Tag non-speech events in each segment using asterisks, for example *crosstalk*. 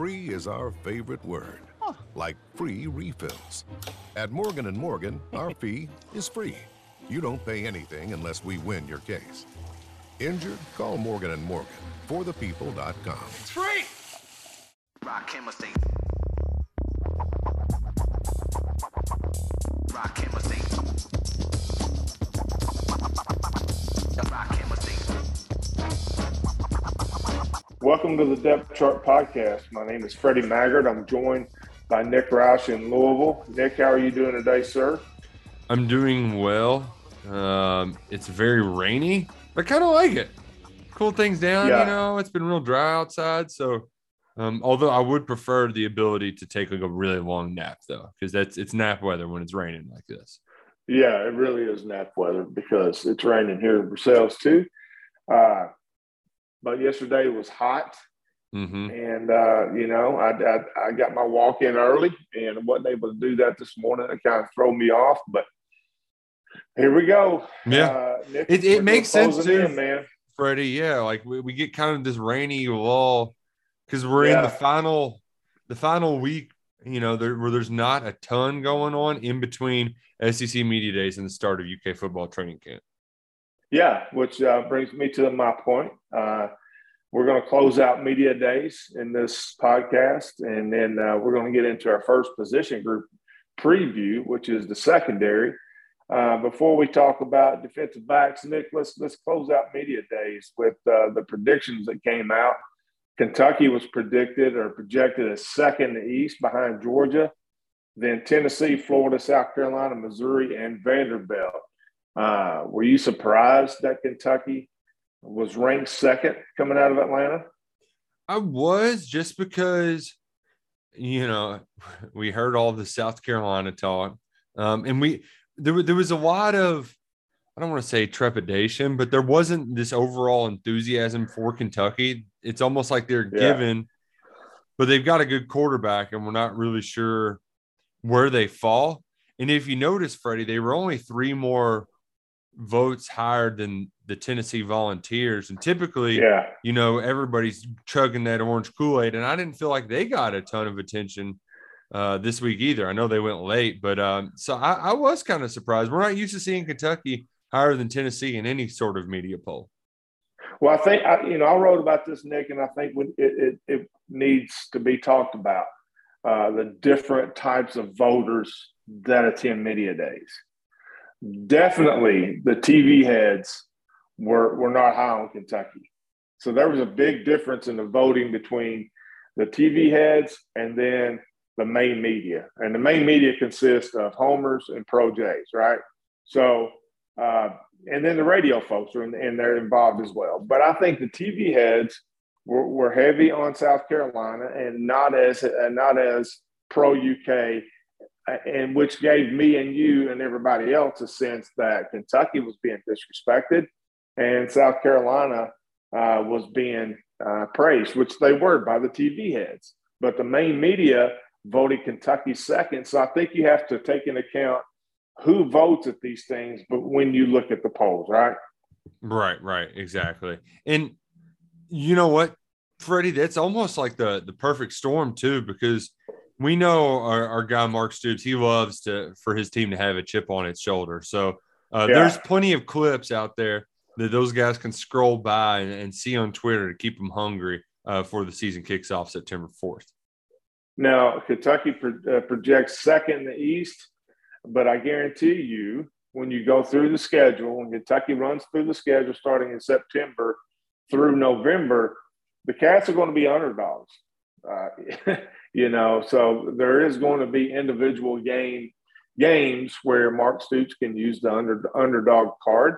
Free is our favorite word, like free refills. At Morgan & Morgan, our *laughs* fee is free. You don't pay anything unless we win your case. Injured? Call Morgan & Morgan. ForThePeople.com. It's free! Rock Hammer State. Welcome to the Depth Chart Podcast. My name is Freddie Maggard. I'm joined by Nick Roush in Louisville. Nick, how are you doing today, sir? I'm doing well. Um, it's very rainy, but kind of like it. Cool things down, Yeah. you know. It's been real dry outside, so um, although I would prefer the ability to take like a really long nap though, because that's it's nap weather when it's raining like this. Yeah, it really is nap weather because it's raining here in Brussels too. Uh, but yesterday was hot, hmm and uh, you know, I, I I got my walk in early and wasn't able to do that this morning. It kind of threw me off, but here we go. Yeah, uh, Nick, It- it makes sense, too. in, man. Freddie. Yeah, like we, we get kind of this rainy lull because we're in the final the final week. You know, there, where there's not a ton going on in between SEC media days and the start of UK football training camp. Yeah, which uh, brings me to my point. Uh, we're going to close out media days in this podcast, and then uh, we're going to get into our first position group preview, which is the secondary. Uh, before we talk about defensive backs, Nick, let's let's close out media days with uh, the predictions that came out. Kentucky was predicted or projected as second in the East behind Georgia, then Tennessee, Florida, South Carolina, Missouri, and Vanderbilt. Uh, were you surprised that Kentucky was ranked second coming out of Atlanta? I was just because, you know, *laughs* we heard all the South Carolina talk, um, and we there there was a lot of I don't want to say trepidation, but there wasn't this overall enthusiasm for Kentucky. It's almost like they're Yeah. given, but they've got a good quarterback, and we're not really sure where they fall. And if you notice, Freddie, they were only three more votes higher than the Tennessee Volunteers, and typically Yeah, you know, everybody's chugging that orange Kool Aid, and I didn't feel like they got a ton of attention uh, this week either. I know they went late, but um, so I, I was kind of surprised. We're not used to seeing Kentucky higher than Tennessee in any sort of media poll. Well, I think I, you know I wrote about this, Nick, and I think when it, it, it needs to be talked about uh, the different types of voters that attend media days. Definitely, the TV heads were were not high on Kentucky, so there was a big difference in the voting between the TV heads and then the main media, and the main media consists of homers and pro Jays, right? So. Uh, and then the radio folks are in, and they're involved as well. But I think the TV heads were, were heavy on South Carolina and not as uh, not as pro UK, uh, and which gave me and you and everybody else a sense that Kentucky was being disrespected and South Carolina uh, was being uh, praised, which they were by the TV heads. But the main media voted Kentucky second. So I think you have to take into account who votes at these things, but when you look at the polls, right? Right, right, exactly. And you know what, Freddie, that's almost like the the perfect storm too, because we know our, our guy Mark Stoops, he loves to for his team to have a chip on its shoulder. So uh, Yeah. there's plenty of clips out there that those guys can scroll by and, and see on Twitter to keep them hungry. uh, for the season kicks off September 4th. Now, Kentucky pro- uh, projects second in the East, but I guarantee you, when you go through the schedule, when Kentucky runs through the schedule starting in September through November, the Cats are going to be underdogs. Uh, *laughs* you know, so there is going to be individual game games where Mark Stoops can use the under, underdog card,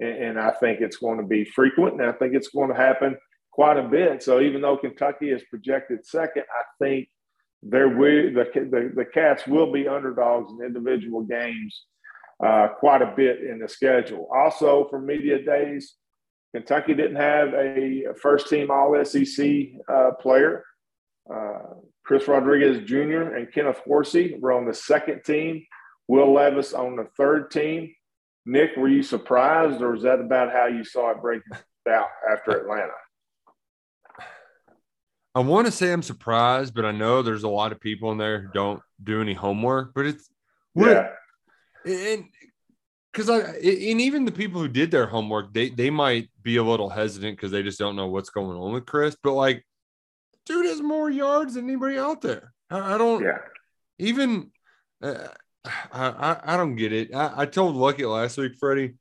and, I think it's going to be frequent, and I think it's going to happen quite a bit. So even though Kentucky is projected second, I think there will the, the, the Cats will be underdogs in individual games uh, quite a bit in the schedule. Also, for media days, Kentucky didn't have a first team All SEC uh, player. Uh, Chris Rodriguez Jr. and Kenneth Horsey were on the second team. Will Levis on the third team. Nick, were you surprised, or is that about how you saw it breaking out after Atlanta? I want to say I'm surprised, but I know there's a lot of people in there who don't do any homework. But it's Yeah, and because I and even the people who did their homework, they they might be a little hesitant because they just don't know what's going on with Chris. But like, dude has more yards than anybody out there. I, I don't yeah, even. Uh, I, I don't get it. I, I told Lucky last week, Freddie.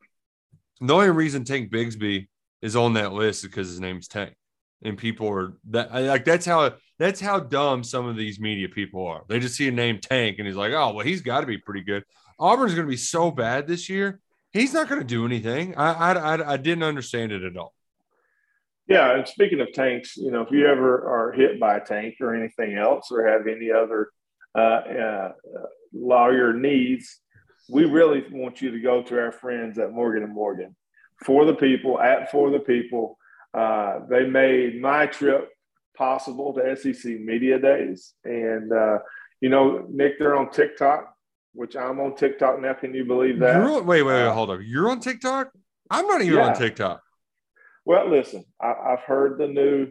The only reason Tank Bigsby is on that list is because his name's Tank, and people are that like that's how that's how dumb some of these media people are. They just see a name Tank, and he's like, oh well, he's got to be pretty good. Auburn's going to be so bad this year. He's not going to do anything. I, I I I didn't understand it at all. yeah. And speaking of tanks, you know, if you ever are hit by a tank or anything else, or have any other uh, uh, lawyer needs, we really want you to go to our friends at Morgan and Morgan for the people at for the people. Uh, they made my trip possible to SEC Media Days, and uh, you know, Nick, they're on TikTok, which I'm on TikTok now. Can you believe that? You're wait, wait, wait, Uh, hold up. You're on TikTok? I'm not even Yeah. on TikTok. Well, listen, I, I've heard the new.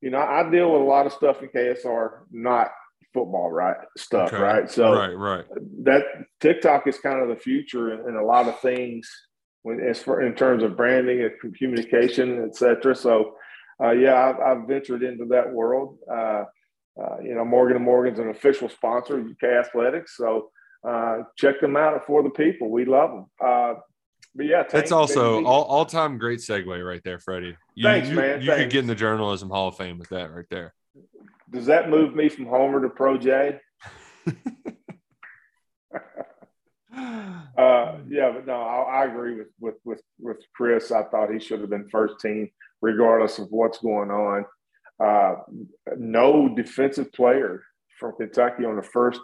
You know, I deal with a lot of stuff in KSR, not football, right? Stuff, Okay. right? So right, right. that TikTok is kind of the future in, in a lot of things when as for in terms of branding and communication, etc. So, uh, yeah, I've, I've ventured into that world. Uh, uh, you know, Morgan and Morgan's an official sponsor of UK Athletics, so uh, check them out for the people. We love them. Uh, but yeah, That's also all, all time great segue right there, Freddie. You, Thanks, you, man. You could get in the journalism hall of fame with that right there. Does that move me from Homer to Pro J? *laughs* Uh, yeah, but no, I, I agree with, with with with Chris. I thought he should have been first team, regardless of what's going on. Uh, no defensive player from Kentucky on the first,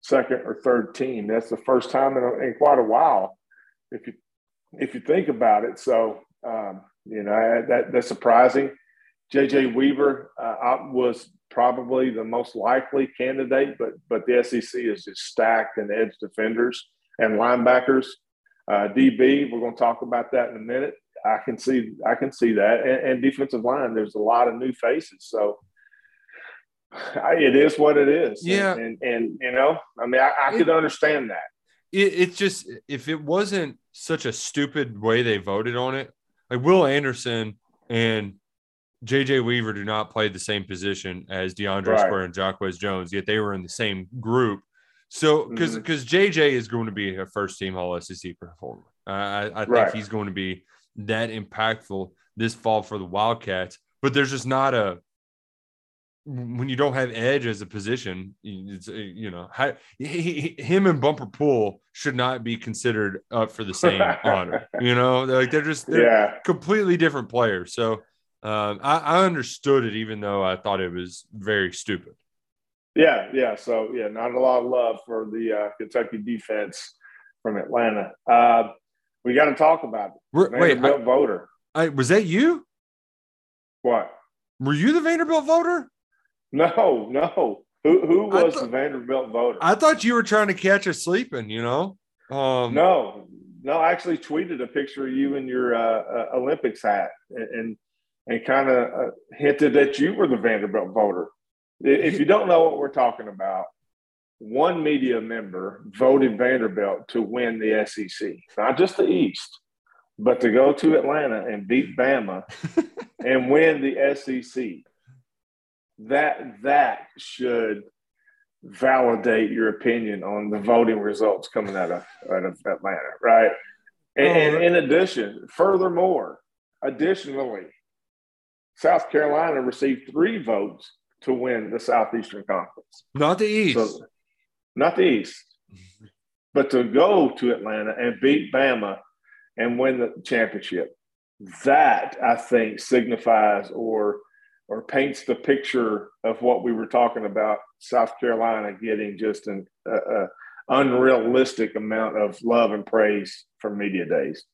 second, or third team. That's the first time in, in quite a while, if you if you think about it. So um, you know that that's surprising. JJ Weaver uh, was probably the most likely candidate, but but the SEC is just stacked in edge defenders and linebackers. Uh, DB, we're going to talk about that in a minute. I can see I can see that, and, and defensive line. There's a lot of new faces, so I, it is what it is. Yeah. and and, and you know, I mean, I, I could understand that. It, it's just if it wasn't such a stupid way they voted on it, like Will Anderson and JJ Weaver do not play the same position as DeAndre Right. Square and Jacquez Jones, yet they were in the same group. So because because JJ is going to be a first team All SEC performer. I I, I think Right. he's going to be that impactful this fall for the Wildcats. But there's just not a when you don't have edge as a position, it's, uh, you know, how, he, him and Bumper Pool should not be considered up for the same *laughs* honor. You know, They're like they're just they're Yeah, completely different players. So um, I, I understood it, even though I thought it was very stupid. yeah, yeah. So yeah, not a lot of love for the uh, Kentucky defense from Atlanta. Uh, we got to talk about it. Were- Wait, Vanderbilt voter. I, I, was that you? What? Were you the Vanderbilt voter? No, no. Who who was thought- the Vanderbilt voter? I thought you were trying to catch us sleeping. You know. Um, no, no. I actually tweeted a picture of you in your uh, uh, Olympics hat and and, and kind of uh, hinted that you were the Vanderbilt voter. If you don't know what we're talking about, one media member voted Vanderbilt to win the SEC, not just the East, but to go to Atlanta and beat Bama *laughs* and win the SEC. that that should validate your opinion on the voting results coming out of, out of Atlanta, right? And, and in addition, furthermore, additionally, South Carolina received three votes to win the Southeastern Conference. Not the East. So, not the East, but to go to Atlanta and beat Bama and win the championship. That I think signifies or or paints the picture of what we were talking about. South Carolina getting just an uh, unrealistic amount of love and praise from media days.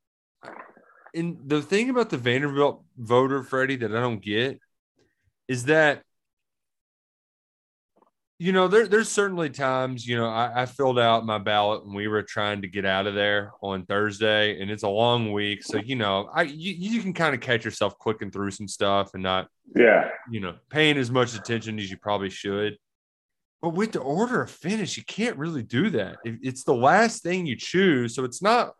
And the thing about the Vanderbilt voter, Freddie, that I don't get is that you know, there, there's certainly times, you know, I, I, filled out my ballot when we were trying to get out of there on Thursday, and it's a long week. So, you know, I you, you can kind of catch yourself clicking through some stuff and not, yeah, you know, paying as much attention as you probably should. But with the order of finish, you can't really do that. It's the last thing you choose. So it's not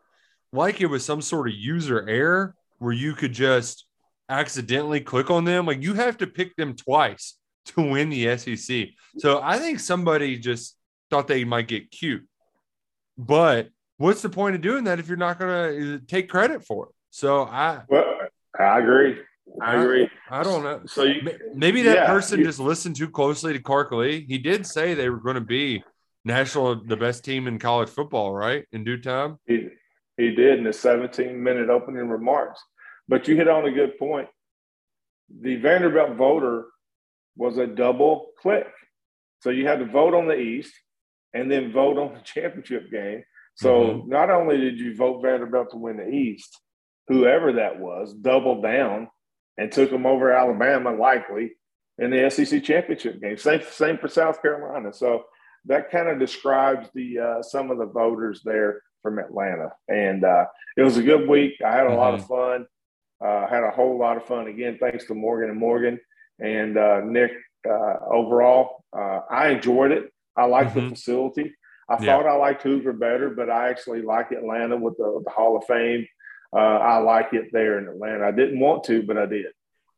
like it was some sort of user error where you could just accidentally click on them. Like you have to pick them twice *laughs* to win the SEC. So I think somebody just thought they might get cute. But what's the point of doing that if you're not going to uh, take credit for it? So I well, I agree. I agree. I, don't know. So you, maybe that yeah, person you, just listened too closely to Clark Lea. He did say they were going to be national, the best team in college football, right? In due time. He, he did in the 17 minute opening remarks. But you hit on a good point. The Vanderbilt voter was a double click. So you had to vote on the East and then vote on the championship game. So mm-hmm. not only did you vote Vanderbilt to win the East, whoever that was doubled down and took them over Alabama, likely in the SEC championship game. Same same for South Carolina. So that kind of describes the uh, some of the voters there from Atlanta. And uh, it was a good week. I had a mm-hmm. lot of mm-hmm. fun. Uh, had a whole lot of fun again, thanks to Morgan and Morgan and uh, Nick. Uh, overall, uh, I enjoyed it. I liked mm-hmm. the facility. I yeah. thought I liked Hoover better, but I actually like Atlanta with the, the Hall of Fame. I like it there in Atlanta. I didn't want to, but I did.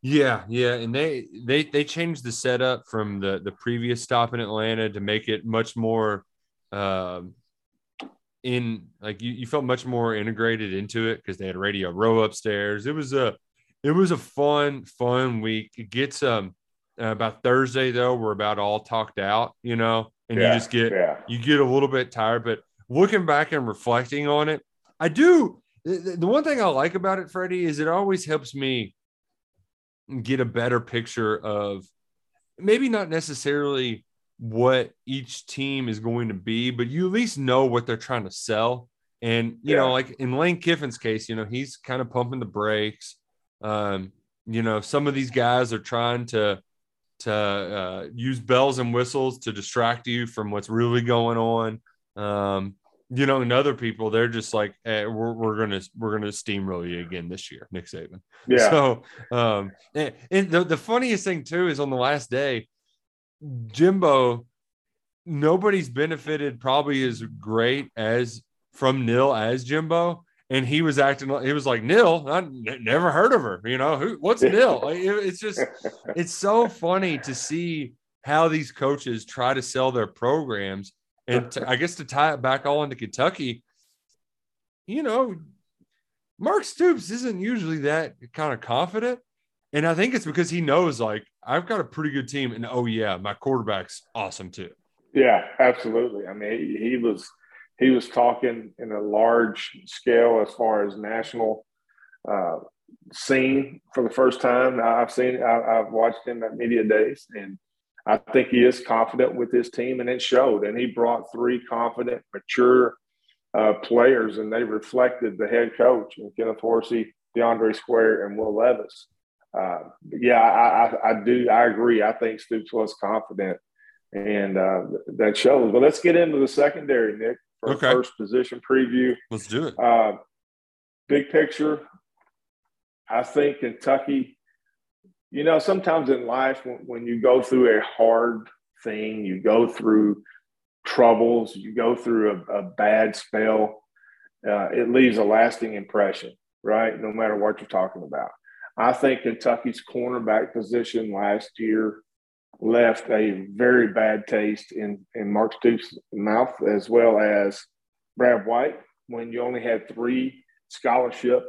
Yeah, yeah, and they they they changed the setup from the the previous stop in Atlanta to make it much more um, in like you, you felt much more integrated into it because they had Radio Row upstairs. It was a it was a fun fun week. It gets um uh, about Thursday though, we're about all talked out, you know, and yeah, you just get yeah. you get a little bit tired. But looking back and reflecting on it, I do. The, the one thing I like about it, Freddie, is it always helps me get a better picture of maybe not necessarily what each team is going to be, but you at least know what they're trying to sell. And you yeah. know, like in Lane Kiffin's case, you know, he's kind of pumping the brakes. Um, you know, some of these guys are trying to to uh, use bells and whistles to distract you from what's really going on. Um, you know, and other people, they're just like, hey, we're, we're gonna we're gonna steamroll you again this year, Nick Saban. Yeah. *laughs* So, um, and, and the the funniest thing too is on the last day, Jimbo, nobody's benefited probably as great as from NIL as Jimbo and he was acting like he was like NIL. I n- never heard of her. You know who? What's NIL? *laughs* Like, it, it's just it's so funny to see how these coaches try to sell their programs, and to, I guess to tie it back all into Kentucky, you know, Mark Stoops isn't usually that kind of confident, and I think it's because he knows like I've got a pretty good team, and oh yeah, my quarterback's awesome too. Yeah, absolutely. I mean, he, he was he was talking in a large scale as far as national uh, scene for the first time. I've seen, I, have watched him at media days, and I think he is confident with his team, and it showed. And he brought three confident, mature uh, players, and they reflected the head coach and Kenneth Horsey, DeAndre Square, and Will Levis. Uh, yeah, I, I, I, do. I agree. I think Stoops was confident, and uh, that shows. But let's get into the secondary, Nick for okay. first position preview. Let's do it. Uh, big picture, I think Kentucky. You know, sometimes in life, when, when you go through a hard thing, you go through troubles, you go through a, a bad spell, uh, it leaves a lasting impression, right? No matter what you're talking about. I think Kentucky's cornerback position last year left a very bad taste in, in Mark Stoops' mouth, as well as Brad White, when you only had three scholarship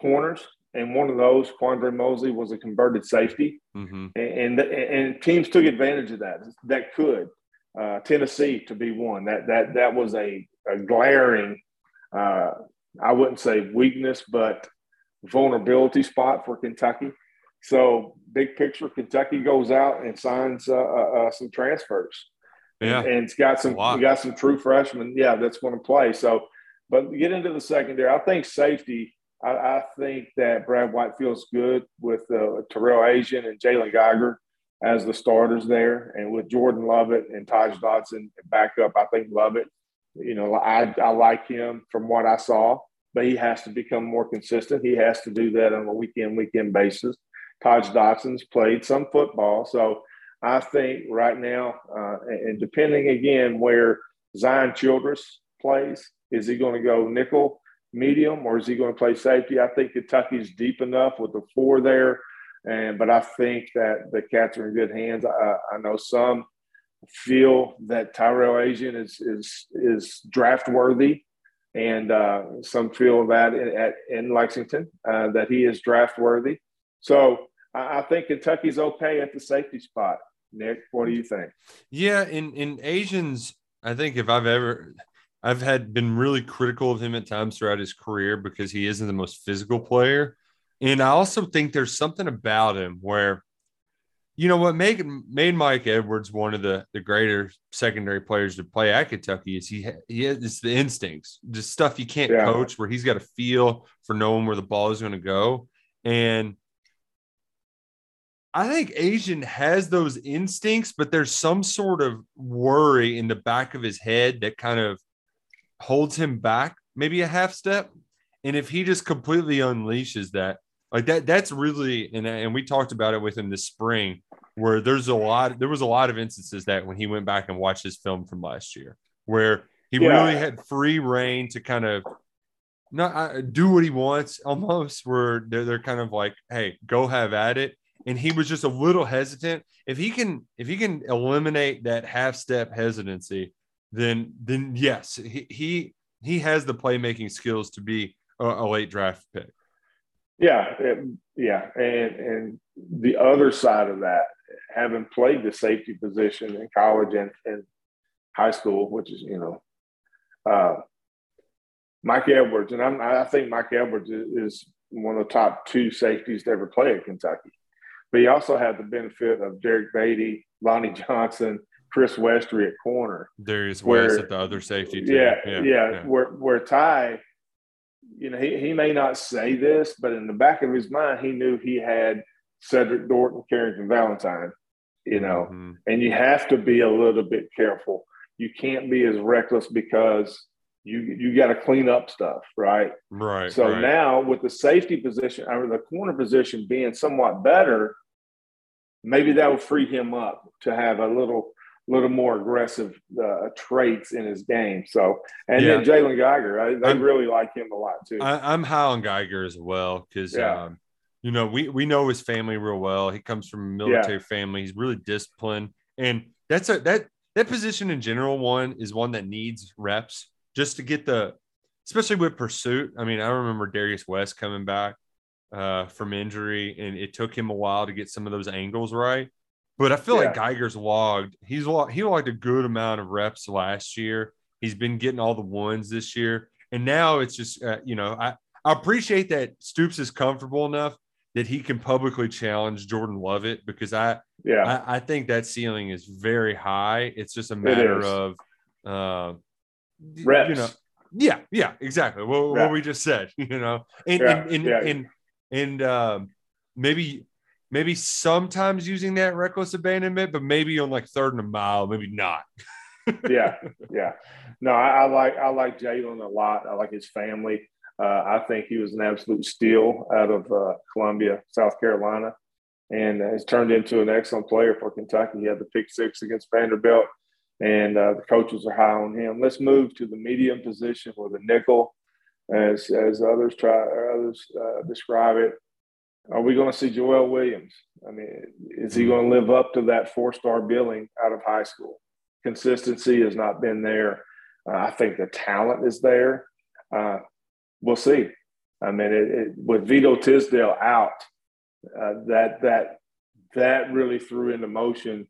corners. And one of those, Quandre Mosley, was a converted safety. Mm-hmm. And, and, and teams took advantage of that. That could. Uh, Tennessee to be one. That that that was a, a glaring, uh, I wouldn't say weakness, but vulnerability spot for Kentucky. So big picture, Kentucky goes out and signs uh, uh, uh some transfers. Yeah, and, it's got some we got some true freshmen. Yeah, that's going to play. So, but get into the secondary. I think safety. I, I think that Brad White feels good with uh, Tyrell Ajian and Jalen Geiger as the starters there, and with Jordan Lovett and Taj Dotson back up. I think Lovett. You know, I I like him from what I saw, but he has to become more consistent. He has to do that on a weekend weekend basis. Taj Dotson's played some football. So I think right now, uh, and depending again where Zion Childress plays, is he going to go nickel, medium, or is he going to play safety? I think Kentucky's deep enough with the four there. And but I think that the cats are in good hands. I, I know some feel that Tyrell Ajian is is is draft worthy, and uh, some feel that in, at, in Lexington uh, that he is draft worthy. So I, think Kentucky's okay at the safety spot. Nick, what do you think? Yeah, in in Ajian's, I think if I've ever I've had been really critical of him at times throughout his career because he isn't the most physical player. And I also think there's something about him where, you know, what made made Mike Edwards one of the the greater secondary players to play at Kentucky is he he has the instincts, just stuff you can't yeah. coach, where he's got a feel for knowing where the ball is going to go. And I think Ajian has those instincts, but there's some sort of worry in the back of his head that kind of holds him back, maybe a half step. And if he just completely unleashes that, like that, that's really and and we talked about it with him this spring, where there's a lot, there was a lot of instances that when he went back and watched his film from last year, where he yeah. really had free reign to kind of not uh, do what he wants almost where they're, they're kind of like hey go have at it and he was just a little hesitant. If he can, if he can eliminate that half step hesitancy, then then yes, he he he has the playmaking skills to be a, a late draft pick. Yeah, it, yeah, and and the other side of that, having played the safety position in college and, and high school, which is you know, uh, Mike Edwards, and I'm, I think Mike Edwards is one of the top two safeties to ever play at Kentucky. But he also had the benefit of Derrick Baity, Lonnie Johnson, Chris Westry at corner. Darius West at the other safety. Too. Yeah, yeah, yeah, yeah. Where where Ty, you know, he, he may not say this, but in the back of his mind, he knew he had Cedric Dorton, Carrington Valentine, you know, mm-hmm. and you have to be a little bit careful. You can't be as reckless because you you got to clean up stuff, right? Right. So right. now with the safety position or the corner position being somewhat better, maybe that will free him up to have a little little more aggressive uh, traits in his game. So, and yeah. then Jalen Geiger, I, I'm, really like him a lot too. I, am high on Geiger as well because, yeah. um, you know, we we know his family real well. He comes from a military yeah. family. He's really disciplined, and that's a that that position in general one is one that needs reps just to get the, especially with pursuit. I mean, I remember Darius West coming back uh, from injury, and it took him a while to get some of those angles right. But I feel yeah. like Geiger's logged. He's logged, he logged a good amount of reps last year. He's been getting all the ones this year, and now it's just uh, you know I I appreciate that Stoops is comfortable enough that he can publicly challenge Jordan Lovett because I yeah I, I think that ceiling is very high. It's just a matter of uh, reps. You know, yeah, yeah, exactly. What, what we just said, *laughs* you know, and yeah, and and, yeah. and and um, maybe maybe sometimes using that reckless abandonment, but maybe on like third and a mile, maybe not. *laughs* yeah, yeah. No, I, I like I like Jalen a lot. I like his family. Uh, I think he was an absolute steal out of uh, Columbia, South Carolina, and has turned into an excellent player for Kentucky. He had the pick six against Vanderbilt, and uh, the coaches are high on him. Let's move to the medium position with a nickel as as others try or others uh, describe it. Are we going to see Joel Williams? I mean, is he going to live up to that four star billing out of high school? Consistency has not been there. Uh, I think the talent is there. Uh, we'll see. I mean, it, it, with Vito Tisdale out, uh, that that that really threw into motion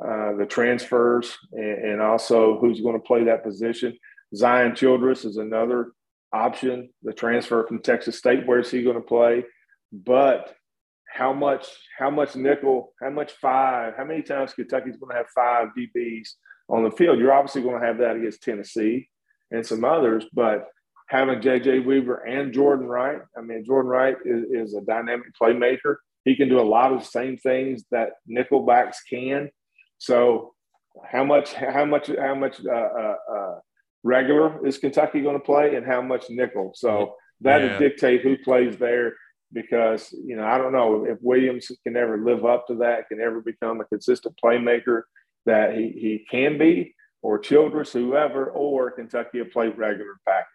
uh, the transfers and, and, also who's going to play that position. Zion Childress is another option. The transfer from Texas State, where is he going to play? But how much how much nickel, how much five, how many times Kentucky's going to have five DBs on the field? You're obviously going to have that against Tennessee and some others, but having JJ Weaver and Jordan Wright, I mean, Jordan Wright is, is a dynamic playmaker. He can do a lot of the same things that nickelbacks can. So, how much, how much, how much uh, uh, uh, regular is Kentucky going to play, and how much nickel? So that yeah. dictate who plays there because you know I don't know if Williams can ever live up to that, can ever become a consistent playmaker that he, he can be, or Childress, whoever, or Kentucky will play regular package.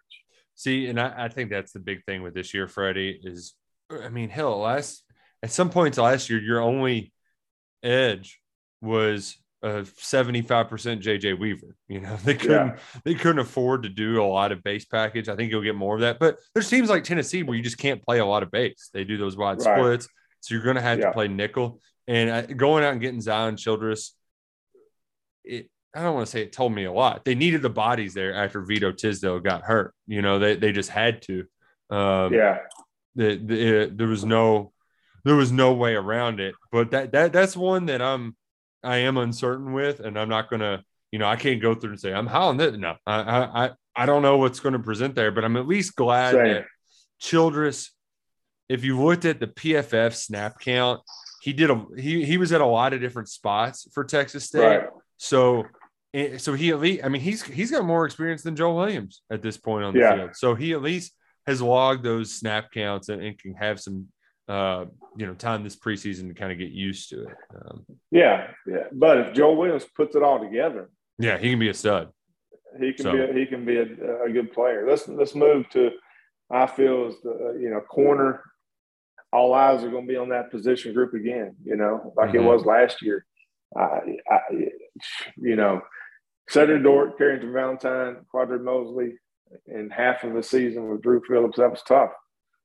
See, and I, I think that's the big thing with this year, Freddie, is I mean, hell, last at some points last year, your only edge was a 75% JJ Weaver. You know, *laughs* they couldn't yeah. they couldn't afford to do a lot of base package. I think you'll get more of that. But there's teams like Tennessee where you just can't play a lot of base. They do those wide right. splits. So you're gonna have yeah. to play nickel. And going out and getting Zion Childress, it I don't want to say it told me a lot. They needed the bodies there after Vito Tisdale got hurt. You know, they they just had to. Um, yeah. The, the, there was no there was no way around it. But that that that's one that I'm I am uncertain with, and I'm not gonna, you know, I can't go through and say I'm howling this. No, I I I don't know what's going to present there, but I'm at least glad Same. that Childress. If you looked at the PFF snap count, he did a he he was at a lot of different spots for Texas State. Right. So eh, so he at least I mean he's he's got more experience than Joel Williams at this point on the yeah. field. So he at least has logged those snap counts and, and can have some uh, you know, time this preseason to kind of get used to it. Um, yeah, yeah. But if Joel Williams puts it all together, yeah, he can be a stud. He can so. be a, he can be a, a, good player. Let's let's move to. I feel is the you know corner. All eyes are going to be on that position group again. You know, like mm-hmm. it was last year. I, I, you know, Cedric Dort, Carrington Valentine, Quandre Mosley, in half of the season with Drew Phillips. That was tough.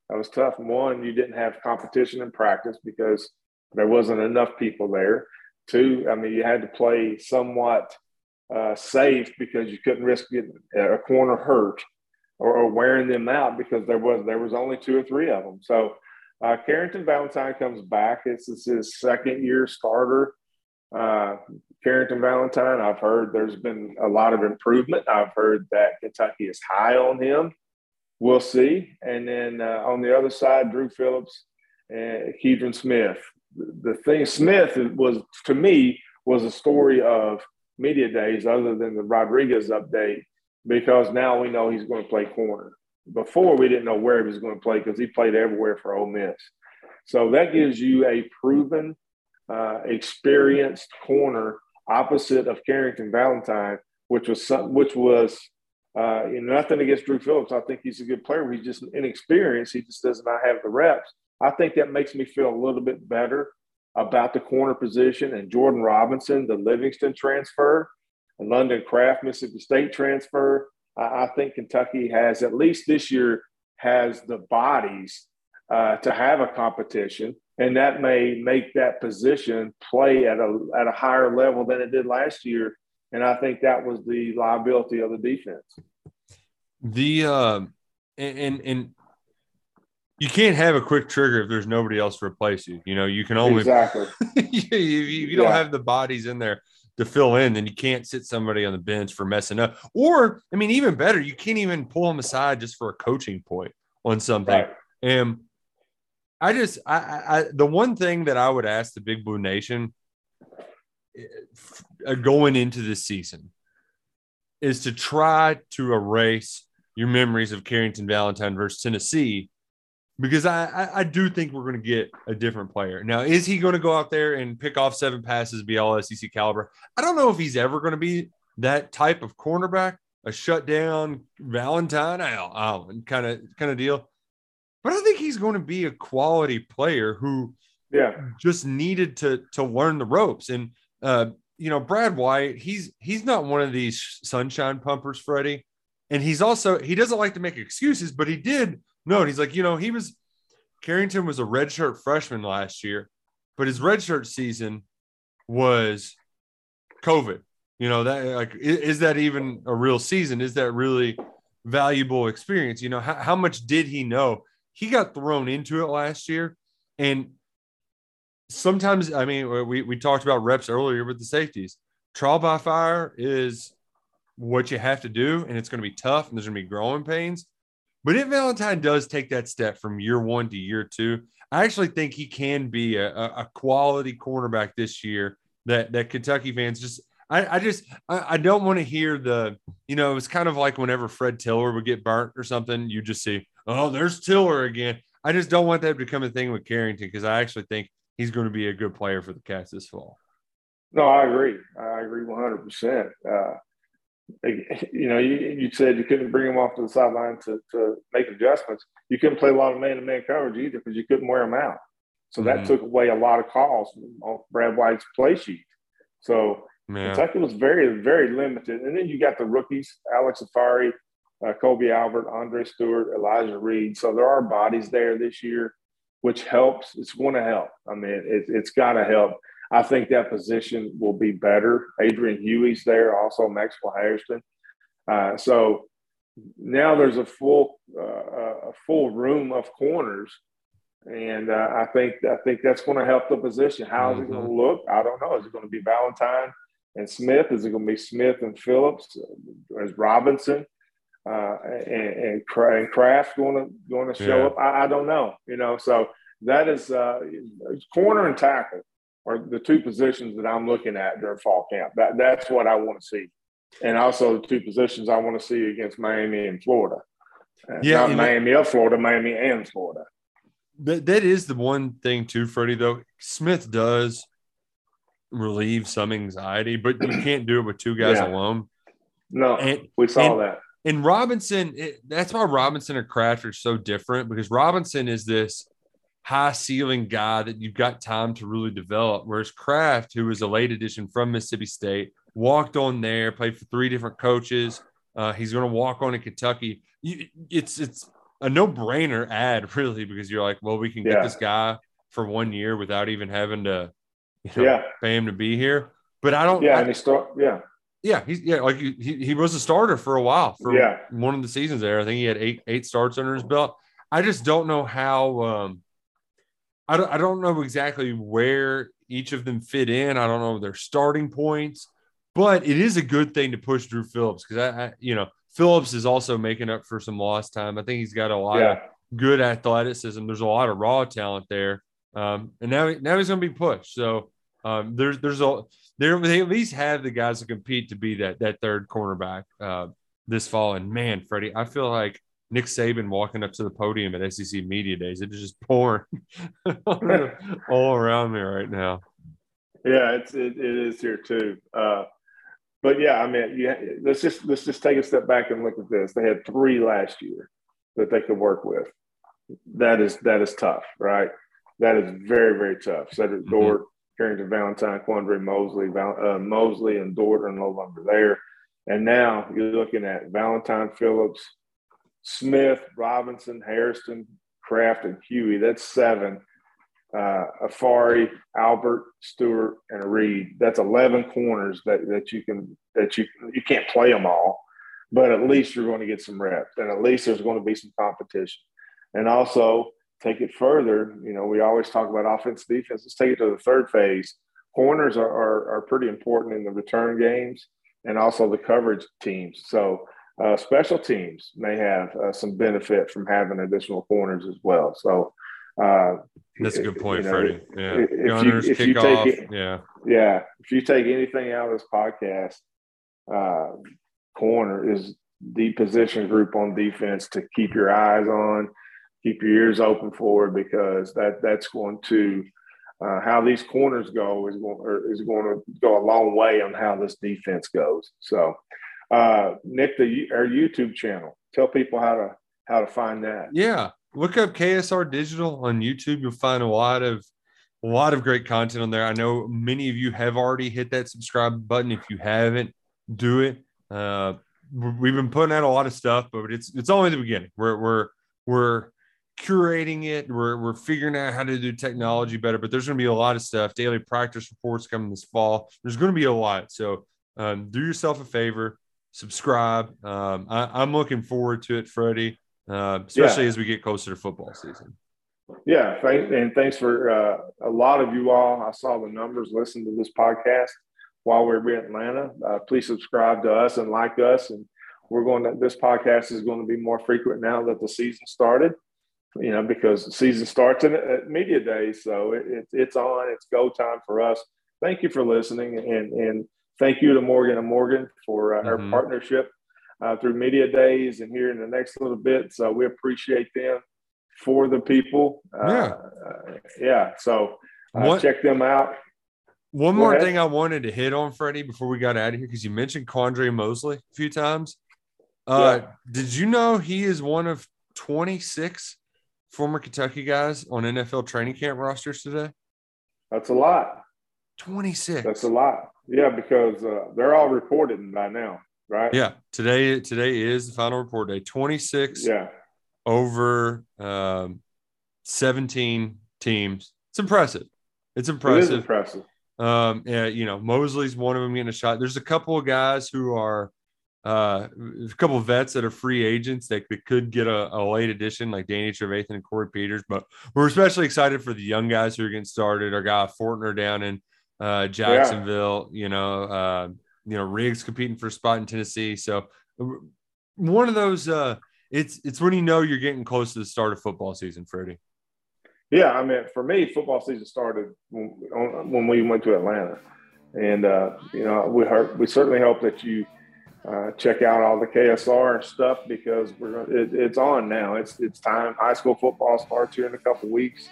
That was tough. One, you didn't have competition in practice because there wasn't enough people there. Two, I mean, you had to play somewhat uh, safe because you couldn't risk getting a corner hurt or, or, wearing them out because there was there was only two or three of them. So uh, Carrington Valentine comes back. It's, it's his second year starter. Uh, Carrington Valentine, I've heard there's been a lot of improvement. I've heard that Kentucky is high on him we'll see. And then uh, on the other side, Drew Phillips and Keidron Smith. The thing Smith was to me was a story of media days, other than the Rodriguez update, because now we know he's going to play corner. Before we didn't know where he was going to play because he played everywhere for Ole Miss. So that gives you a proven, uh, experienced corner opposite of Carrington Valentine, which was some, which was uh, you nothing against Drew Phillips. I think he's a good player. He's just inexperienced. He just does not have the reps. I think that makes me feel a little bit better about the corner position and Jordan Robinson, the Livingston transfer, and London Craft, Mississippi State transfer. I, I think Kentucky has, at least this year, has the bodies uh, to have a competition. And that may make that position play at a, at a higher level than it did last year and I think that was the liability of the defense. The uh, and and you can't have a quick trigger if there's nobody else to replace you. You know, you can only exactly *laughs* if you, you don't yeah. have the bodies in there to fill in, then you can't sit somebody on the bench for messing up. Or, I mean, even better, you can't even pull them aside just for a coaching point on something. Right. And I just, I, I, the one thing that I would ask the Big Blue Nation uh, going into this season is to try to erase your memories of Carrington Valentine versus Tennessee because I, I, I do think we're going to get a different player. Now, is he going to go out there and pick off seven passes, be all SEC caliber? I don't know if he's ever going to be that type of cornerback, a shutdown Valentine Allen kind of kind of deal. but I think he's going to be a quality player who Yeah. just needed to to learn the ropes. And uh, you know, Brad White, he's he's not one of these sunshine pumpers, Freddie. And he's also he doesn't like to make excuses, but he did note he's like, you know, he was Carrington was a redshirt freshman last year, but his redshirt season was COVID. You know, that like i- is that even a real season? Is that really valuable experience? You know, how, how much did he know? He got thrown into it last year. And sometimes, I mean, we, we talked about reps earlier with the safeties. Trial by fire is what you have to do, and it's going to be tough, and there's going to be growing pains. But if Valentine does take that step from year one to year two, I actually think he can be a, a quality cornerback this year that that Kentucky fans just I, I just I, I don't want to hear the you know it's kind of like whenever Fred Tiller would get burnt or something, you just see, oh, there's Tiller again. I just don't want that to become a thing with Carrington because I actually think he's going to be a good player for the Cats this fall. No, I agree. I agree 100%. Uh, you know, you, you said you couldn't bring him off to the sideline to, to make adjustments. You couldn't play a lot of man to man coverage either because you couldn't wear them out. So that Mhm. took away a lot of calls on Brad White's play sheet. So Yeah. Kentucky was very, very limited. And then you got the rookies, Alex Afari, uh, Kobe Albert, Andre Stewart, Elijah Reed. So there are bodies there this year, which helps. It's going to help. I mean, it, it's got to help. I think that position will be better. Adrian Huey's there, also Maxwell Hairston. Uh, so now there's a full uh, a full room of corners, and uh, I think I think that's going to help the position. How is it going to look? I don't know. Is it going to be Valentine and Smith? Is it going to be Smith and Phillips? Is Robinson uh, and, and, and going to going to show Yeah. up? I, I don't know. You know, so that is uh, corner and tackle are the two positions that I'm looking at during fall camp. That that's what I want to see, and also the two positions I want to see against Miami and Florida. Uh, Yeah, not Miami of Florida, Miami and Florida. That that is the one thing too, Freddie. Though Smith does relieve some anxiety, but you can't do it with two guys Yeah. alone. No, And we saw and- that. And Robinson, it, that's why Robinson and Kraft are so different because Robinson is this high ceiling guy that you've got time to really develop. Whereas Kraft, who was a late addition from Mississippi State, walked on there, played for three different coaches. Uh, he's going to walk on in Kentucky. You, it's it's a no brainer ad *laughs* really because you're like, well, we can get this guy for one year without even having to, you know, Yeah. pay him to be here. But I don't. Yeah, I- and he start. Yeah, yeah, he's yeah, like he, he was a starter for a while for Yeah. one of the seasons there. I think he had eight eight starts under his belt. I just don't know how um I don't I don't know exactly where each of them fit in. I don't know their starting points, but it is a good thing to push Drew Phillips because I, I you know Phillips is also making up for some lost time. I think he's got a lot of good athleticism. There's a lot of raw talent there, um, and now now he's going to be pushed. So um, there's there's a there they at least have the guys to compete to be that that third cornerback uh, this fall. And man, Freddie, I feel like Nick Saban walking up to the podium at SEC Media Days. It is just pouring *laughs* all around me right now. yeah. It's it, it is here too. Uh, but yeah, I mean, yeah. Let's just let's just take a step back and look at this. They had three last year that they could work with. That is that is tough, right? That is very very tough. Cedric Mhm. Dort, Carrington Valentine, Quandre Mosley, Val, uh, Mosley, and Dort are no longer there. And now you're looking at Valentine Phillips, Smith, Robinson, Harrison, Kraft, and Huey. That's seven. Uh, Afari, Albert, Stewart, and Reed. That's eleven corners that, that you can that you you can't play them all, but at least you're going to get some reps, and at least there's going to be some competition. And also take it further. You know, we always talk about offense, defense. Let's take it to the third phase. Corners are, are, are pretty important in the return games and also the coverage teams. So uh, special teams may have uh, some benefit from having additional corners as well. So uh, That's a good point, you know, Freddie. Yeah, if you- gunners, if you take it- yeah, yeah, if you take anything out of this podcast, uh, corner is the position group on defense to keep your eyes on, keep your ears open for, it because that that's going to uh, how these corners go is going is going to go a long way on how this defense goes. So, uh, Nick, the our YouTube channel, tell people how to how to find that. Yeah. look up KSR Digital on YouTube. You'll find a lot of a lot of great content on there. I know many of you have already hit that subscribe button. If you haven't, do it. Uh, we've been putting out a lot of stuff, but it's it's only the beginning. We're we're we're curating it. We're we're figuring out how to do technology better. But there's going to be a lot of stuff. Daily practice reports coming this fall. There's going to be a lot. So um, do yourself a favor, subscribe. Um, I, am looking forward to it, Freddie, uh, especially yeah. as we get closer to football season. Yeah, thank, and thanks for uh, a lot of you all. I saw the numbers. Listen to this podcast while we're in Atlanta. Uh, please subscribe to us and like us. And we're going to, this podcast is going to be more frequent now that the season started, you know, because season starts at, at media day. So it, it, it's on, it's go time for us. Thank you for listening. And, and thank you to Morgan and Morgan for uh, mm-hmm. our partnership uh, through media days and here in the next little bit. So we appreciate them for the people. Uh, yeah. Uh, yeah. So uh, check them out. One Go more ahead. thing I wanted to hit on, Freddie, before we got out of here, because you mentioned Quandre Mosley a few times. Uh, yeah. Did you know he is one of 26 former Kentucky guys on NFL training camp rosters today? That's a lot. 26. That's a lot. Yeah, because uh, they're all reported by now, right? Yeah. Today, today is the final report day. 26 yeah. over um, 17 teams. It's impressive. It's impressive. It is impressive. Um, yeah, you know, Mosley's one of them getting a shot. There's a couple of guys who are uh, a couple of vets that are free agents that, that could get a, a late addition, like Danny Trevathan and Corey Peters. But we're especially excited for the young guys who are getting started. Our guy Fortner down in uh, Jacksonville, yeah. you know, uh, you know, Riggs competing for a spot in Tennessee. So one of those, uh, it's it's when you know you're getting close to the start of football season, Freddie. Yeah, I mean, for me, football season started when, when we went to Atlanta, and uh, you know, we heard, we certainly hope that you uh, check out all the KSR stuff because we're it, it's on now. It's it's time. High school football starts here in a couple weeks,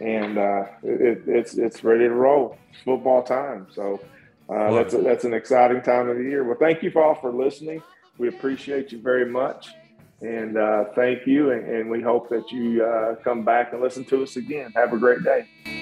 and uh, it, it's it's ready to roll. It's football time. So uh, that's a, that's an exciting time of the year. Well, thank you all for listening. We appreciate you very much. And uh, thank you. And, and, we hope that you uh, come back and listen to us again. Have a great day.